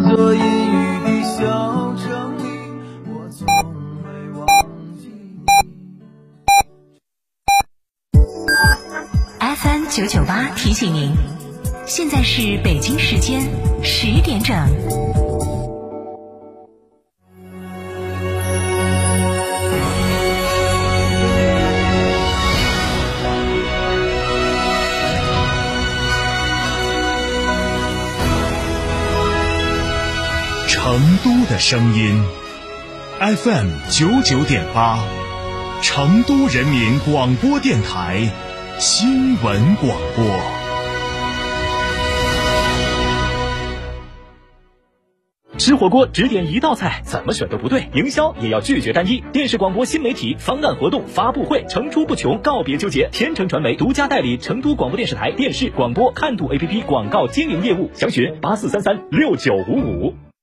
座阴雨的小城里，我从未忘记你。FM 九九八提醒您，现在是北京时间十点整。的声音，FM 九九点八，成都人民广播电台新闻广播。吃火锅只点一道菜，怎么选都不对。营销也要拒绝单一。电视广播新媒体方案活动发布会层出不穷，告别纠结。天成传媒独家代理成都广播电视台电视广播看度 APP 广告经营业务，详询八四三三六九五五。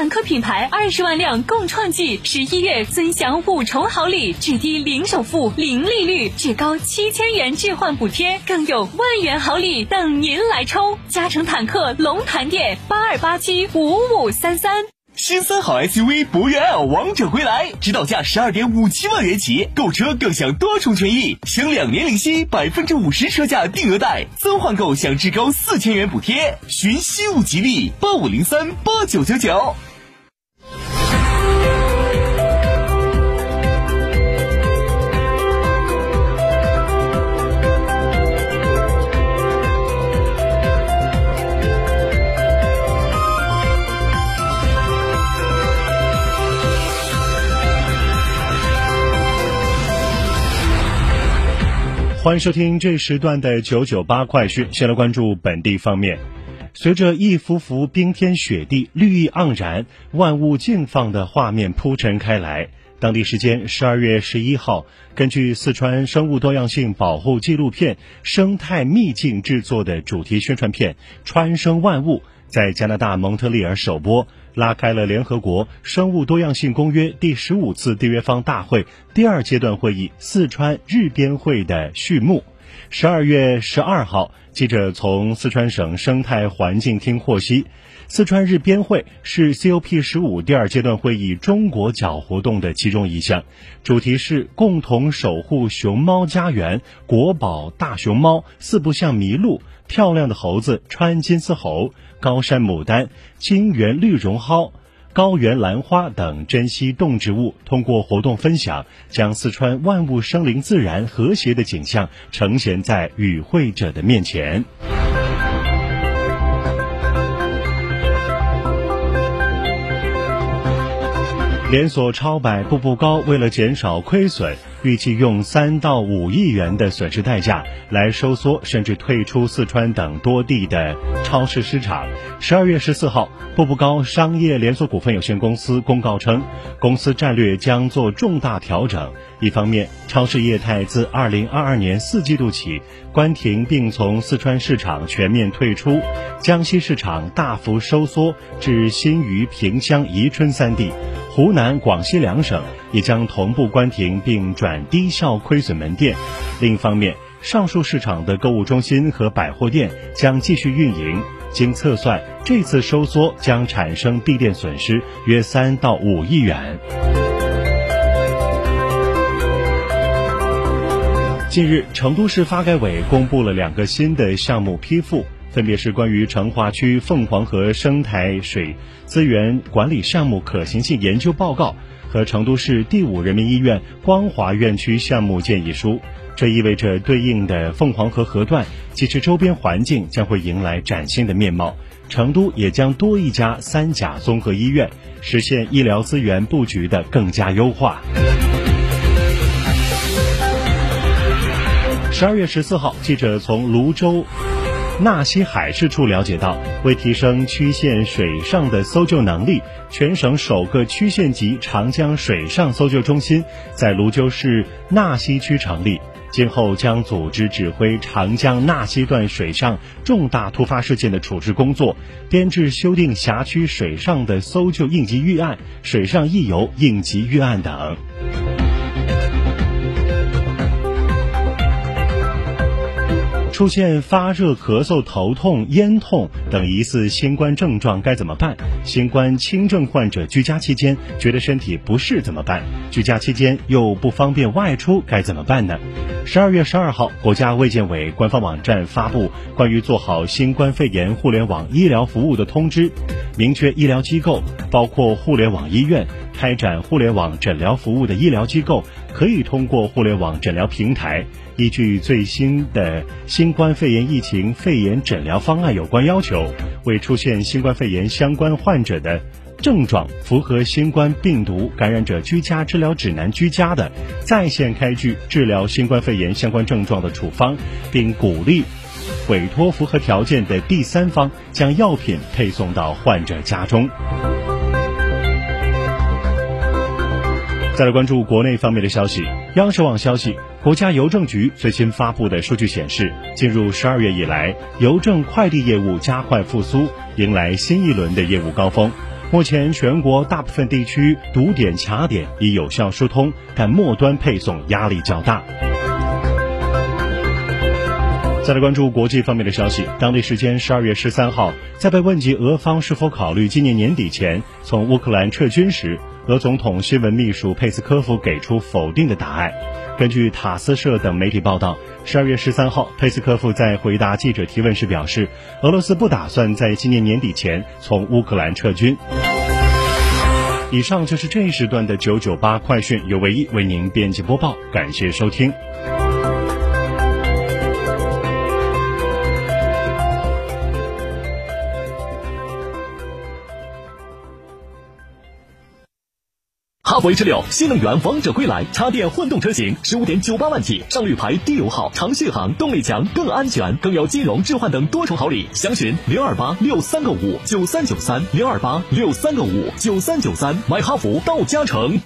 坦克品牌二十万辆共创季，十一月尊享五重好礼，至低零首付、零利率，至高七千元置换补贴，更有万元好礼等您来抽！嘉诚坦克龙潭店八二八七五五三三。新三好 SUV 博越 L 王者归来，指导价十二点五七万元起，购车更享多重权益，享两年零息，百分之五十车价定额贷，增换购享至高四千元补贴。寻西物吉利八五零三八九九九。欢迎收听这时段的九九八快讯。先来关注本地方面，随着一幅幅冰天雪地、绿意盎然、万物竞放的画面铺陈开来。当地时间十二月十一号，根据四川生物多样性保护纪录片《生态秘境》制作的主题宣传片《川生万物》在加拿大蒙特利尔首播。拉开了联合国生物多样性公约第十五次缔约方大会第二阶段会议四川日边会的序幕。十二月十二号，记者从四川省生态环境厅获悉，四川日边会是 COP 十五第二阶段会议中国角活动的其中一项，主题是共同守护熊猫家园、国宝大熊猫、四不像麋鹿、漂亮的猴子川金丝猴。高山牡丹、金源绿绒蒿、高原兰花等珍稀动植物，通过活动分享，将四川万物生灵自然和谐的景象呈现在与会者的面前。连锁超百步步高为了减少亏损，预计用三到五亿元的损失代价来收缩甚至退出四川等多地的超市市场。十二月十四号，步步高商业连锁股份有限公司公告称，公司战略将做重大调整。一方面，超市业态自二零二二年四季度起关停，并从四川市场全面退出；江西市场大幅收缩至新余、萍乡、宜春三地。湖南、广西两省也将同步关停并转低效亏损门店。另一方面，上述市场的购物中心和百货店将继续运营。经测算，这次收缩将产生闭店损失约三到五亿元。近日，成都市发改委公布了两个新的项目批复。分别是关于成华区凤凰河生态水资源管理项目可行性研究报告和成都市第五人民医院光华院区项目建议书。这意味着对应的凤凰河河段及其周边环境将会迎来崭新的面貌。成都也将多一家三甲综合医院，实现医疗资源布局的更加优化。十二月十四号，记者从泸州。纳西海事处了解到，为提升区县水上的搜救能力，全省首个区县级长江水上搜救中心在泸州市纳西区成立。今后将组织指挥长江纳西段水上重大突发事件的处置工作，编制修订辖区水上的搜救应急预案、水上溢游应急预案等。出现发热、咳嗽、头痛、咽痛等疑似新冠症状该怎么办？新冠轻症患者居家期间觉得身体不适怎么办？居家期间又不方便外出该怎么办呢？十二月十二号，国家卫健委官方网站发布关于做好新冠肺炎互联网医疗服务的通知，明确医疗机构，包括互联网医院。开展互联网诊疗服务的医疗机构，可以通过互联网诊疗平台，依据最新的新新冠肺炎疫情肺炎诊疗方案有关要求，为出现新冠肺炎相关患者的症状符合新冠病毒感染者居家治疗指南居家的，在线开具治疗新冠肺炎相关症状的处方，并鼓励委托符合条件的第三方将药品配送到患者家中。再来关注国内方面的消息。央视网消息，国家邮政局最新发布的数据显示，进入十二月以来，邮政快递业务加快复苏，迎来新一轮的业务高峰。目前，全国大部分地区堵点卡点已有效疏通，但末端配送压力较大。再来关注国际方面的消息。当地时间十二月十三号，在被问及俄方是否考虑今年年底前从乌克兰撤军时，俄总统新闻秘书佩斯科夫给出否定的答案。根据塔斯社等媒体报道，十二月十三号，佩斯科夫在回答记者提问时表示，俄罗斯不打算在今年年底前从乌克兰撤军。以上就是这一时段的九九八快讯，由唯一为您编辑播报，感谢收听。弗 H 六新能源王者归来，插电混动车型十五点九八万起，上绿牌，低油耗，长续航，动力强，更安全，更有金融置换等多重好礼。详询零二八六三个五九三九三零二八六三个五九三九三，买哈弗到嘉诚。